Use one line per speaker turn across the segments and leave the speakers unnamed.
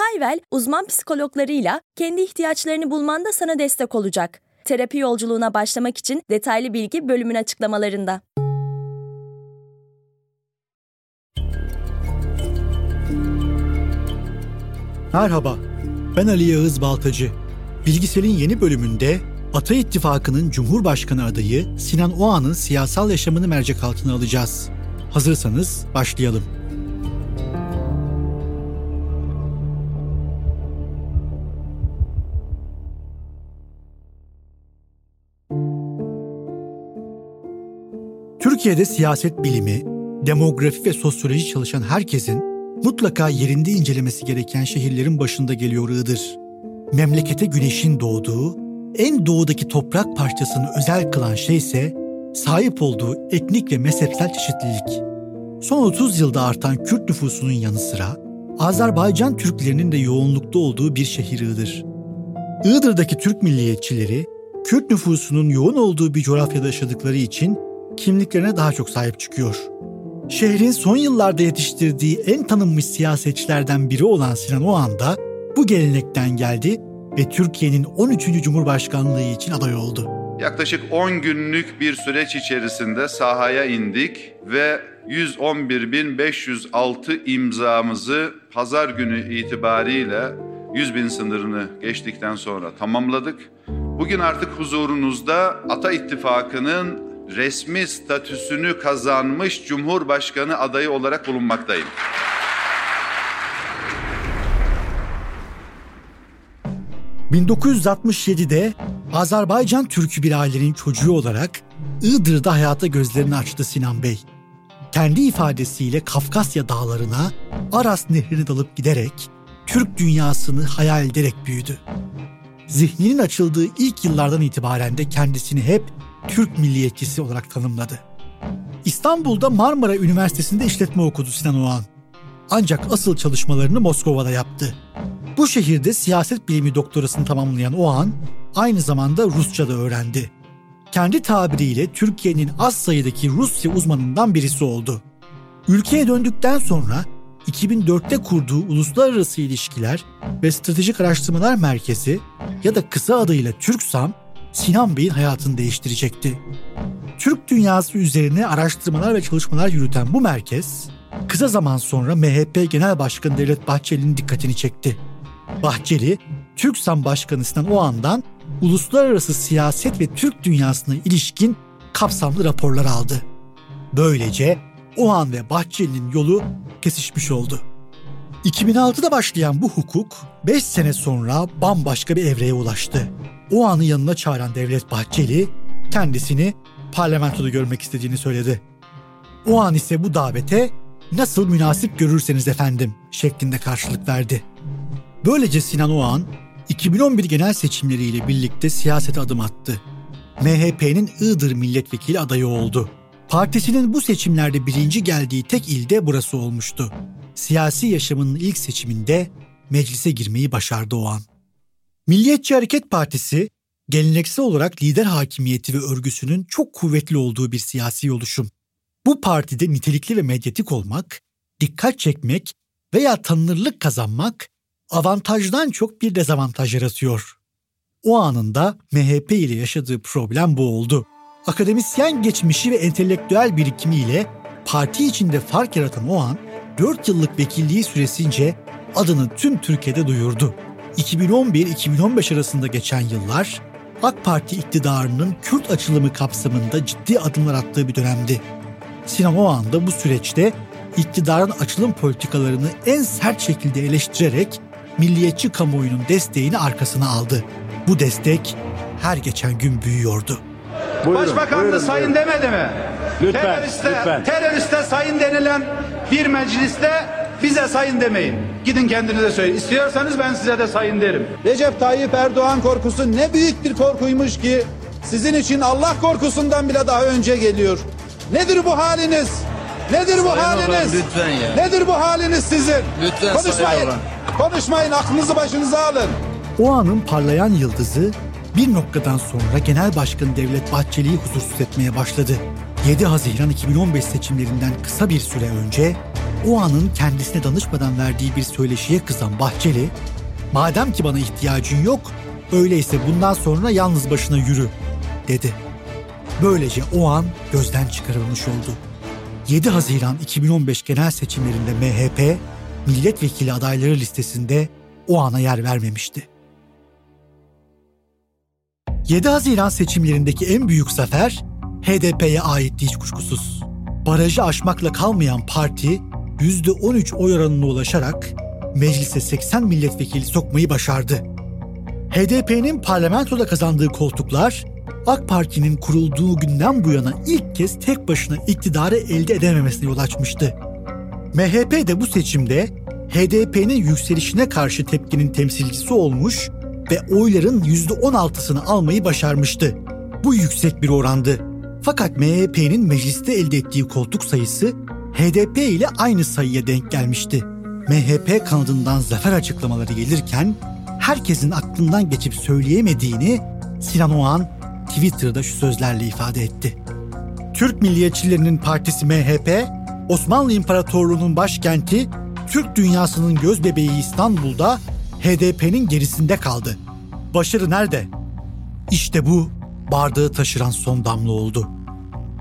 Hayvel, uzman psikologlarıyla kendi ihtiyaçlarını bulmanda sana destek olacak. Terapi yolculuğuna başlamak için detaylı bilgi bölümün açıklamalarında.
Merhaba, ben Ali Yağız Baltacı. Bilgisel'in yeni bölümünde Ata İttifakı'nın Cumhurbaşkanı adayı Sinan Oğan'ın siyasal yaşamını mercek altına alacağız. Hazırsanız başlayalım. Türkiye'de siyaset bilimi, demografi ve sosyoloji çalışan herkesin mutlaka yerinde incelemesi gereken şehirlerin başında geliyor Iğdır. Memlekete güneşin doğduğu, en doğudaki toprak parçasını özel kılan şey ise sahip olduğu etnik ve mezhepsel çeşitlilik. Son 30 yılda artan Kürt nüfusunun yanı sıra Azerbaycan Türklerinin de yoğunlukta olduğu bir şehir Iğdır. Iğdır'daki Türk milliyetçileri Kürt nüfusunun yoğun olduğu bir coğrafyada yaşadıkları için kimliklerine daha çok sahip çıkıyor. Şehrin son yıllarda yetiştirdiği en tanınmış siyasetçilerden biri olan Sinan Oğan da bu gelenekten geldi ve Türkiye'nin 13. Cumhurbaşkanlığı için aday oldu.
Yaklaşık 10 günlük bir süreç içerisinde sahaya indik ve 111.506 imzamızı pazar günü itibariyle 100 bin sınırını geçtikten sonra tamamladık. Bugün artık huzurunuzda Ata İttifakı'nın resmi statüsünü kazanmış Cumhurbaşkanı adayı olarak bulunmaktayım.
...1967'de Azerbaycan Türkü bir ailenin çocuğu olarak Iğdır'da hayata gözlerini açtı Sinan Bey. Kendi ifadesiyle Kafkasya dağlarına Aras nehrini dalıp giderek Türk dünyasını hayal ederek büyüdü. Zihninin açıldığı ilk yıllardan itibaren de kendisini hep Türk milliyetçisi olarak tanımladı. İstanbul'da Marmara Üniversitesi'nde işletme okudu Sinan Oğan. Ancak asıl çalışmalarını Moskova'da yaptı. Bu şehirde siyaset bilimi doktorasını tamamlayan Oğan aynı zamanda Rusça da öğrendi. Kendi tabiriyle Türkiye'nin az sayıdaki Rusya uzmanından birisi oldu. Ülkeye döndükten sonra 2004'te kurduğu Uluslararası İlişkiler ve Stratejik Araştırmalar Merkezi ya da kısa adıyla TÜRKSAM Sinan Bey'in hayatını değiştirecekti. Türk dünyası üzerine araştırmalar ve çalışmalar yürüten bu merkez, kısa zaman sonra MHP Genel Başkanı Devlet Bahçeli'nin dikkatini çekti. Bahçeli, TÜRKSAM Başkanı Sinan Oğan'dan uluslararası siyaset ve Türk dünyasına ilişkin kapsamlı raporlar aldı. Böylece Oğan ve Bahçeli'nin yolu kesişmiş oldu. 2006'da başlayan bu hukuk 5 sene sonra bambaşka bir evreye ulaştı. O anı yanına çağıran Devlet Bahçeli kendisini parlamentoda görmek istediğini söyledi. O an ise bu davete nasıl münasip görürseniz efendim şeklinde karşılık verdi. Böylece Sinan Oğan 2011 genel seçimleriyle birlikte siyasete adım attı. MHP'nin Iğdır milletvekili adayı oldu. Partisinin bu seçimlerde birinci geldiği tek ilde burası olmuştu. Siyasi yaşamının ilk seçiminde meclise girmeyi başardı o an. Milliyetçi Hareket Partisi, geleneksel olarak lider hakimiyeti ve örgüsünün çok kuvvetli olduğu bir siyasi oluşum. Bu partide nitelikli ve medyatik olmak, dikkat çekmek veya tanınırlık kazanmak avantajdan çok bir dezavantaj yaratıyor. O anında MHP ile yaşadığı problem bu oldu. Akademisyen geçmişi ve entelektüel birikimiyle parti içinde fark yaratan o an 4 yıllık vekilliği süresince adını tüm Türkiye'de duyurdu. 2011-2015 arasında geçen yıllar AK Parti iktidarının Kürt açılımı kapsamında ciddi adımlar attığı bir dönemdi. Sinan Oğan da bu süreçte iktidarın açılım politikalarını en sert şekilde eleştirerek milliyetçi kamuoyunun desteğini arkasına aldı. Bu destek her geçen gün büyüyordu.
Buyurun, Başbakan buyurun, da sayın buyurun. demedi mi?
Lütfen,
teröriste,
lütfen.
teröriste sayın denilen bir mecliste Bize sayın demeyin. Gidin kendinize söyleyin. İstiyorsanız ben size de sayın derim.
Recep Tayyip Erdoğan korkusu ne büyük bir korkuymuş ki sizin için Allah korkusundan bile daha önce geliyor. Nedir bu haliniz? Nedir bu haliniz?
lütfen ya.
Nedir bu haliniz sizin?
Lütfen
Konuşmayın.
Sayın
Konuşmayın aklınızı başınıza alın.
O anın parlayan yıldızı bir noktadan sonra Genel Başkan Devlet Bahçeli'yi huzursuz etmeye başladı. 7 Haziran 2015 seçimlerinden kısa bir süre önce o anın kendisine danışmadan verdiği bir söyleşiye kızan Bahçeli, "Madem ki bana ihtiyacın yok, öyleyse bundan sonra yalnız başına yürü." dedi. Böylece o an gözden çıkarılmış oldu. 7 Haziran 2015 genel seçimlerinde MHP milletvekili adayları listesinde o ana yer vermemişti. 7 Haziran seçimlerindeki en büyük zafer HDP'ye aitti hiç kuşkusuz. Barajı aşmakla kalmayan parti %13 oy oranına ulaşarak meclise 80 milletvekili sokmayı başardı. HDP'nin parlamentoda kazandığı koltuklar AK Parti'nin kurulduğu günden bu yana ilk kez tek başına iktidarı elde edememesine yol açmıştı. MHP de bu seçimde HDP'nin yükselişine karşı tepkinin temsilcisi olmuş ve oyların %16'sını almayı başarmıştı. Bu yüksek bir orandı. Fakat MHP'nin mecliste elde ettiği koltuk sayısı HDP ile aynı sayıya denk gelmişti. MHP kanadından zafer açıklamaları gelirken herkesin aklından geçip söyleyemediğini Sinan Oğan Twitter'da şu sözlerle ifade etti. Türk milliyetçilerinin partisi MHP, Osmanlı İmparatorluğu'nun başkenti, Türk dünyasının gözbebeği İstanbul'da HDP'nin gerisinde kaldı. Başarı nerede? İşte bu bardağı taşıran son damla oldu.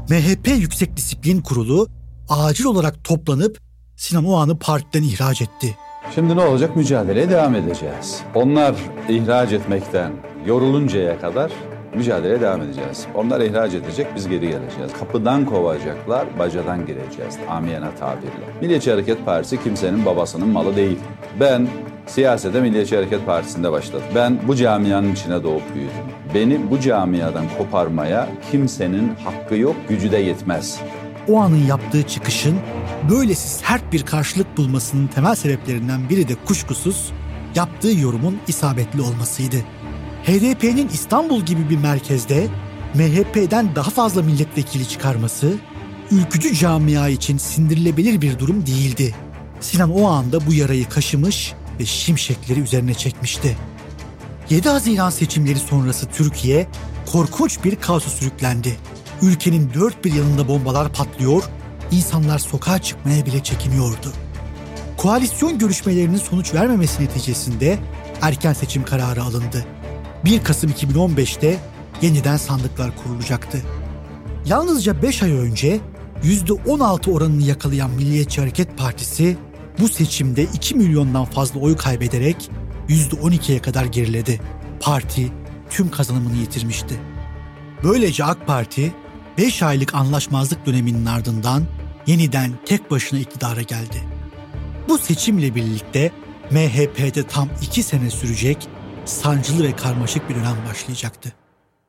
MHP Yüksek Disiplin Kurulu acil olarak toplanıp Sinan Oğan'ı partiden ihraç etti.
Şimdi ne olacak? Mücadeleye devam edeceğiz. Onlar ihraç etmekten yoruluncaya kadar mücadeleye devam edeceğiz. Onlar ihraç edecek, biz geri geleceğiz. Kapıdan kovacaklar, bacadan gireceğiz. Amiyana tabirle. Milliyetçi Hareket Partisi kimsenin babasının malı değil. Ben siyasete Milliyetçi Hareket Partisi'nde başladım. Ben bu camianın içine doğup büyüdüm. Beni bu camiadan koparmaya kimsenin hakkı yok, gücü de yetmez.
O anın yaptığı çıkışın böylesi sert bir karşılık bulmasının temel sebeplerinden biri de kuşkusuz yaptığı yorumun isabetli olmasıydı. HDP'nin İstanbul gibi bir merkezde MHP'den daha fazla milletvekili çıkarması ülkücü camia için sindirilebilir bir durum değildi. Sinan o anda bu yarayı kaşımış ve şimşekleri üzerine çekmişti. 7 Haziran seçimleri sonrası Türkiye korkunç bir kaosa sürüklendi. Ülkenin dört bir yanında bombalar patlıyor, insanlar sokağa çıkmaya bile çekiniyordu. Koalisyon görüşmelerinin sonuç vermemesi neticesinde erken seçim kararı alındı. 1 Kasım 2015'te yeniden sandıklar kurulacaktı. Yalnızca 5 ay önce %16 oranını yakalayan Milliyetçi Hareket Partisi bu seçimde 2 milyondan fazla oy kaybederek %12'ye kadar geriledi. Parti tüm kazanımını yitirmişti. Böylece AK Parti 5 aylık anlaşmazlık döneminin ardından yeniden tek başına iktidara geldi. Bu seçimle birlikte MHP'de tam 2 sene sürecek sancılı ve karmaşık bir dönem başlayacaktı.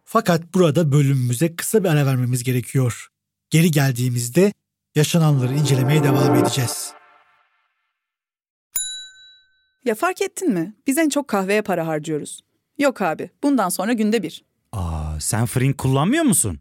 Fakat burada bölümümüze kısa bir ara vermemiz gerekiyor. Geri geldiğimizde yaşananları incelemeye devam edeceğiz.
Ya fark ettin mi? Biz en çok kahveye para harcıyoruz. Yok abi, bundan sonra günde bir.
Aa, sen Frink kullanmıyor musun?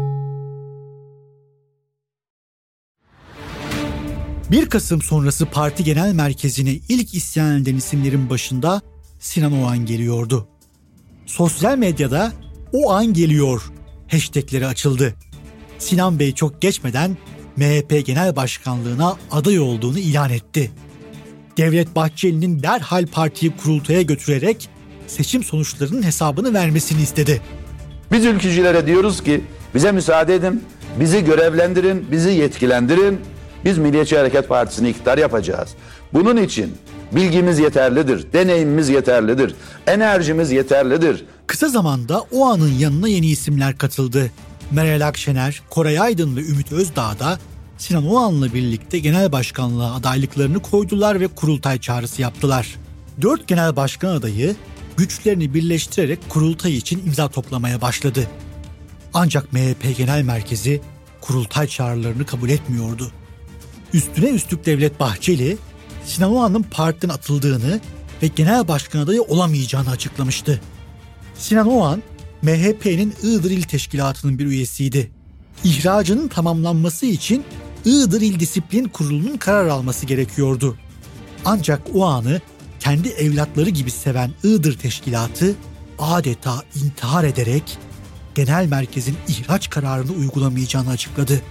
1 Kasım sonrası parti genel merkezine ilk isyan eden isimlerin başında Sinan Oğan geliyordu. Sosyal medyada o an geliyor hashtagleri açıldı. Sinan Bey çok geçmeden MHP Genel Başkanlığına aday olduğunu ilan etti. Devlet Bahçeli'nin derhal partiyi kurultaya götürerek seçim sonuçlarının hesabını vermesini istedi.
Biz ülkücülere diyoruz ki bize müsaade edin, bizi görevlendirin, bizi yetkilendirin. Biz Milliyetçi Hareket Partisi'ni iktidar yapacağız. Bunun için bilgimiz yeterlidir, deneyimimiz yeterlidir, enerjimiz yeterlidir.
Kısa zamanda o anın yanına yeni isimler katıldı. Meral Akşener, Koray Aydın ve Ümit Özdağ da Sinan Oğan'la birlikte genel başkanlığa adaylıklarını koydular ve kurultay çağrısı yaptılar. Dört genel başkan adayı güçlerini birleştirerek kurultay için imza toplamaya başladı. Ancak MHP Genel Merkezi kurultay çağrılarını kabul etmiyordu. Üstüne üstlük Devlet Bahçeli, Sinan Oğan'ın partiden atıldığını ve genel başkan adayı olamayacağını açıklamıştı. Sinan Oğan, MHP'nin Iğdır İl Teşkilatı'nın bir üyesiydi. İhracının tamamlanması için Iğdır İl Disiplin Kurulu'nun karar alması gerekiyordu. Ancak o anı kendi evlatları gibi seven Iğdır Teşkilatı adeta intihar ederek genel merkezin ihraç kararını uygulamayacağını açıkladı.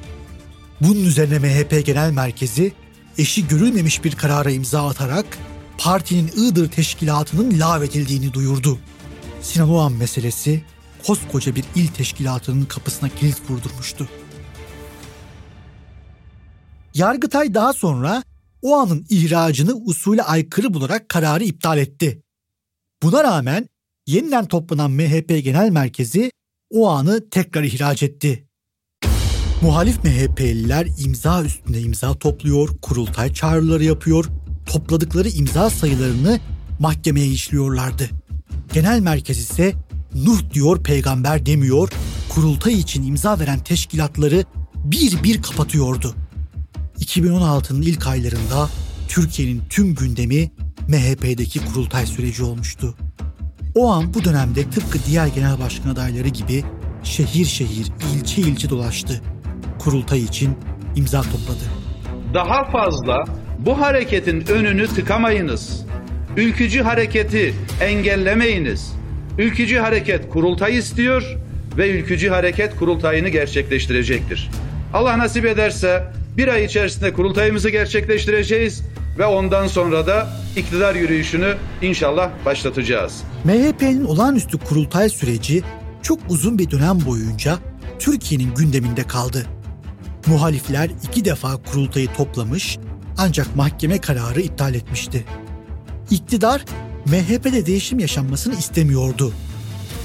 Bunun üzerine MHP Genel Merkezi eşi görülmemiş bir karara imza atarak partinin Iğdır Teşkilatı'nın lağvedildiğini duyurdu. Sinan Oğan meselesi koskoca bir il teşkilatının kapısına kilit vurdurmuştu. Yargıtay daha sonra o anın ihracını usule aykırı bularak kararı iptal etti. Buna rağmen yeniden toplanan MHP Genel Merkezi o anı tekrar ihraç etti. Muhalif MHP'liler imza üstüne imza topluyor, kurultay çağrıları yapıyor, topladıkları imza sayılarını mahkemeye işliyorlardı. Genel merkez ise Nuh diyor peygamber demiyor, kurultay için imza veren teşkilatları bir bir kapatıyordu. 2016'nın ilk aylarında Türkiye'nin tüm gündemi MHP'deki kurultay süreci olmuştu. O an bu dönemde tıpkı diğer genel başkan adayları gibi şehir şehir, ilçe ilçe dolaştı. Kurultay için imza topladı.
Daha fazla bu hareketin önünü tıkamayınız. Ülkücü hareketi engellemeyiniz. Ülkücü hareket kurultay istiyor ve ülkücü hareket kurultayını gerçekleştirecektir. Allah nasip ederse bir ay içerisinde kurultayımızı gerçekleştireceğiz ve ondan sonra da iktidar yürüyüşünü inşallah başlatacağız.
MHP'nin olağanüstü kurultay süreci çok uzun bir dönem boyunca Türkiye'nin gündeminde kaldı. Muhalifler iki defa kurultayı toplamış ancak mahkeme kararı iptal etmişti. İktidar MHP'de değişim yaşanmasını istemiyordu.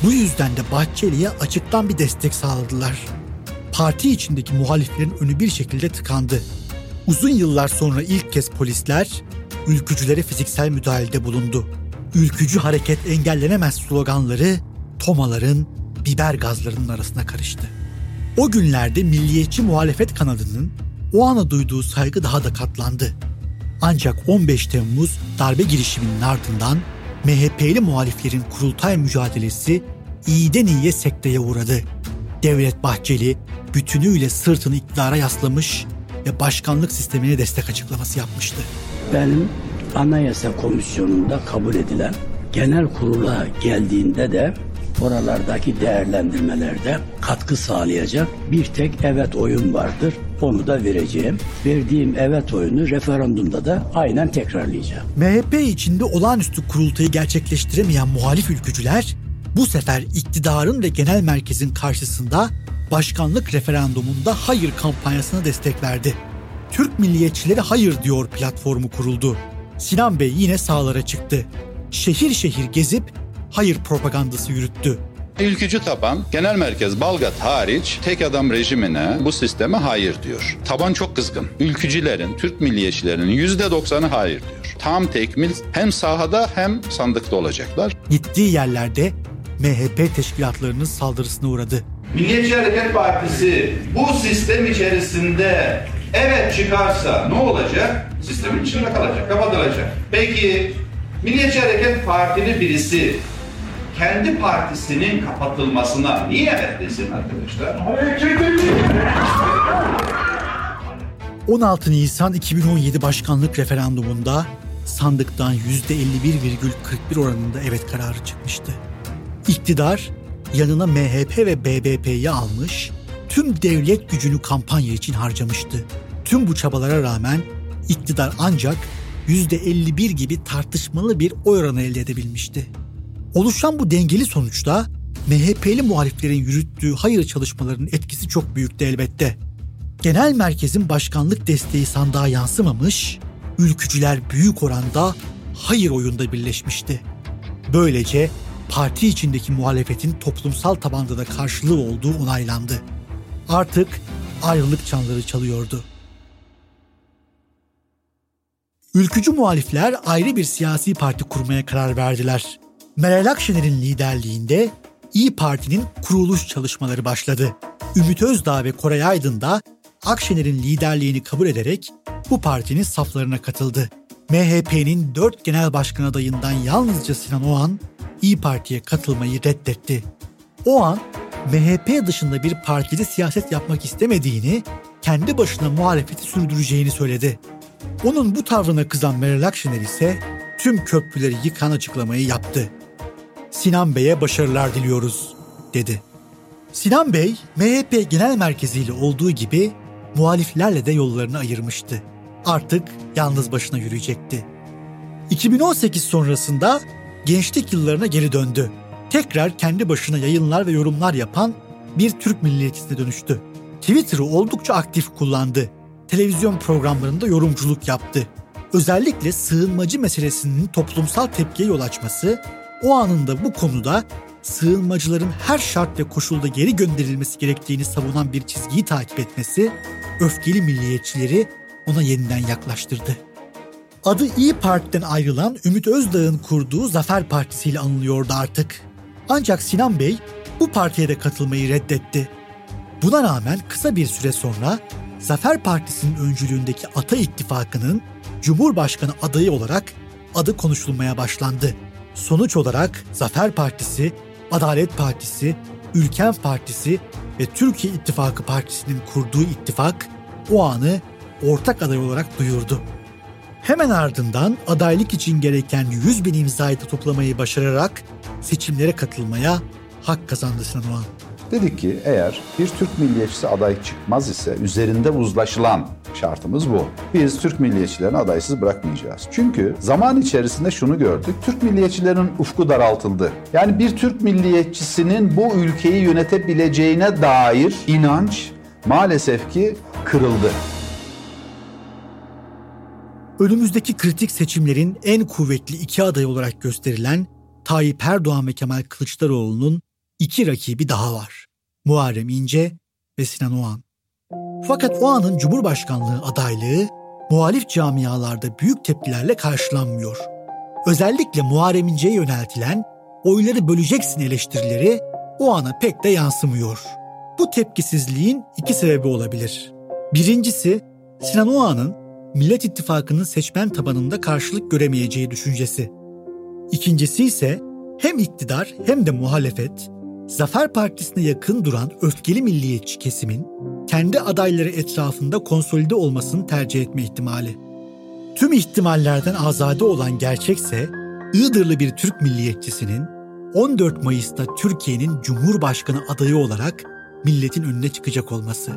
Bu yüzden de Bahçeli'ye açıktan bir destek sağladılar. Parti içindeki muhaliflerin önü bir şekilde tıkandı. Uzun yıllar sonra ilk kez polisler ülkücülere fiziksel müdahalede bulundu. Ülkücü hareket engellenemez sloganları tomaların, biber gazlarının arasına karıştı. O günlerde milliyetçi muhalefet kanadının o ana duyduğu saygı daha da katlandı. Ancak 15 Temmuz darbe girişiminin ardından MHP'li muhaliflerin kurultay mücadelesi iyiden iyiye sekteye uğradı. Devlet Bahçeli bütünüyle sırtını iktidara yaslamış ve başkanlık sistemine destek açıklaması yapmıştı.
Benim Anayasa Komisyonu'nda kabul edilen genel kurula geldiğinde de oralardaki değerlendirmelerde katkı sağlayacak bir tek evet oyun vardır. Onu da vereceğim. Verdiğim evet oyunu referandumda da aynen tekrarlayacağım.
MHP içinde olağanüstü kurultayı gerçekleştiremeyen muhalif ülkücüler bu sefer iktidarın ve genel merkezin karşısında başkanlık referandumunda hayır kampanyasına destek verdi. Türk milliyetçileri hayır diyor platformu kuruldu. Sinan Bey yine sağlara çıktı. Şehir şehir gezip hayır propagandası yürüttü.
Ülkücü taban genel merkez Balgat hariç tek adam rejimine bu sisteme hayır diyor. Taban çok kızgın. Ülkücülerin, Türk milliyetçilerinin yüzde doksanı hayır diyor. Tam tekmil hem sahada hem sandıkta olacaklar.
Gittiği yerlerde MHP teşkilatlarının saldırısına uğradı.
Milliyetçi Hareket Partisi bu sistem içerisinde evet çıkarsa ne olacak? Sistemin içinde kalacak, kapatılacak. Peki Milliyetçi Hareket Partili birisi kendi partisinin kapatılmasına niye evet desin arkadaşlar?
16 Nisan 2017 başkanlık referandumunda sandıktan %51,41 oranında evet kararı çıkmıştı. İktidar yanına MHP ve BBP'yi almış, tüm devlet gücünü kampanya için harcamıştı. Tüm bu çabalara rağmen iktidar ancak %51 gibi tartışmalı bir oy oranı elde edebilmişti. Oluşan bu dengeli sonuçta MHP'li muhaliflerin yürüttüğü hayır çalışmalarının etkisi çok büyüktü elbette. Genel merkezin başkanlık desteği sandığa yansımamış, ülkücüler büyük oranda hayır oyunda birleşmişti. Böylece parti içindeki muhalefetin toplumsal tabanda da karşılığı olduğu onaylandı. Artık ayrılık çanları çalıyordu. Ülkücü muhalifler ayrı bir siyasi parti kurmaya karar verdiler. Meral Akşener'in liderliğinde İyi Parti'nin kuruluş çalışmaları başladı. Ümit Özdağ ve Koray Aydın da Akşener'in liderliğini kabul ederek bu partinin saflarına katıldı. MHP'nin dört genel başkan adayından yalnızca Sinan Oğan İyi Parti'ye katılmayı reddetti. Oğan, MHP dışında bir partide siyaset yapmak istemediğini, kendi başına muhalefeti sürdüreceğini söyledi. Onun bu tavrına kızan Meral Akşener ise tüm köprüleri yıkan açıklamayı yaptı. Sinan Bey'e başarılar diliyoruz, dedi. Sinan Bey, MHP Genel Merkezi ile olduğu gibi muhaliflerle de yollarını ayırmıştı. Artık yalnız başına yürüyecekti. 2018 sonrasında gençlik yıllarına geri döndü. Tekrar kendi başına yayınlar ve yorumlar yapan bir Türk milliyetçisine dönüştü. Twitter'ı oldukça aktif kullandı. Televizyon programlarında yorumculuk yaptı. Özellikle sığınmacı meselesinin toplumsal tepkiye yol açması, o anında bu konuda sığınmacıların her şart ve koşulda geri gönderilmesi gerektiğini savunan bir çizgiyi takip etmesi, öfkeli milliyetçileri ona yeniden yaklaştırdı. Adı İyi Parti'den ayrılan Ümit Özdağ'ın kurduğu Zafer Partisi ile anılıyordu artık. Ancak Sinan Bey bu partiye de katılmayı reddetti. Buna rağmen kısa bir süre sonra Zafer Partisi'nin öncülüğündeki Ata İttifakı'nın Cumhurbaşkanı adayı olarak adı konuşulmaya başlandı. Sonuç olarak Zafer Partisi, Adalet Partisi, Ülken Partisi ve Türkiye İttifakı Partisi'nin kurduğu ittifak o anı ortak aday olarak duyurdu. Hemen ardından adaylık için gereken 100 bin imzayı da toplamayı başararak seçimlere katılmaya hak kazandı Sinan Oğan.
Dedik ki eğer bir Türk milliyetçisi aday çıkmaz ise üzerinde uzlaşılan şartımız bu. Biz Türk milliyetçilerini adaysız bırakmayacağız. Çünkü zaman içerisinde şunu gördük. Türk milliyetçilerin ufku daraltıldı. Yani bir Türk milliyetçisinin bu ülkeyi yönetebileceğine dair inanç maalesef ki kırıldı.
Önümüzdeki kritik seçimlerin en kuvvetli iki aday olarak gösterilen Tayyip Erdoğan ve Kemal Kılıçdaroğlu'nun iki rakibi daha var. Muharrem İnce ve Sinan Oğan. Fakat Oğan'ın Cumhurbaşkanlığı adaylığı muhalif camialarda büyük tepkilerle karşılanmıyor. Özellikle Muharrem İnce'ye yöneltilen oyları böleceksin eleştirileri Oğan'a pek de yansımıyor. Bu tepkisizliğin iki sebebi olabilir. Birincisi Sinan Oğan'ın Millet İttifakı'nın seçmen tabanında karşılık göremeyeceği düşüncesi. İkincisi ise hem iktidar hem de muhalefet Zafer Partisi'ne yakın duran öfkeli milliyetçi kesimin kendi adayları etrafında konsolide olmasını tercih etme ihtimali. Tüm ihtimallerden azade olan gerçekse Iğdırlı bir Türk milliyetçisinin 14 Mayıs'ta Türkiye'nin Cumhurbaşkanı adayı olarak milletin önüne çıkacak olması.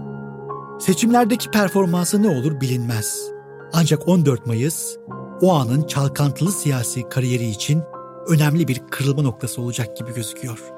Seçimlerdeki performansı ne olur bilinmez. Ancak 14 Mayıs o anın çalkantılı siyasi kariyeri için önemli bir kırılma noktası olacak gibi gözüküyor.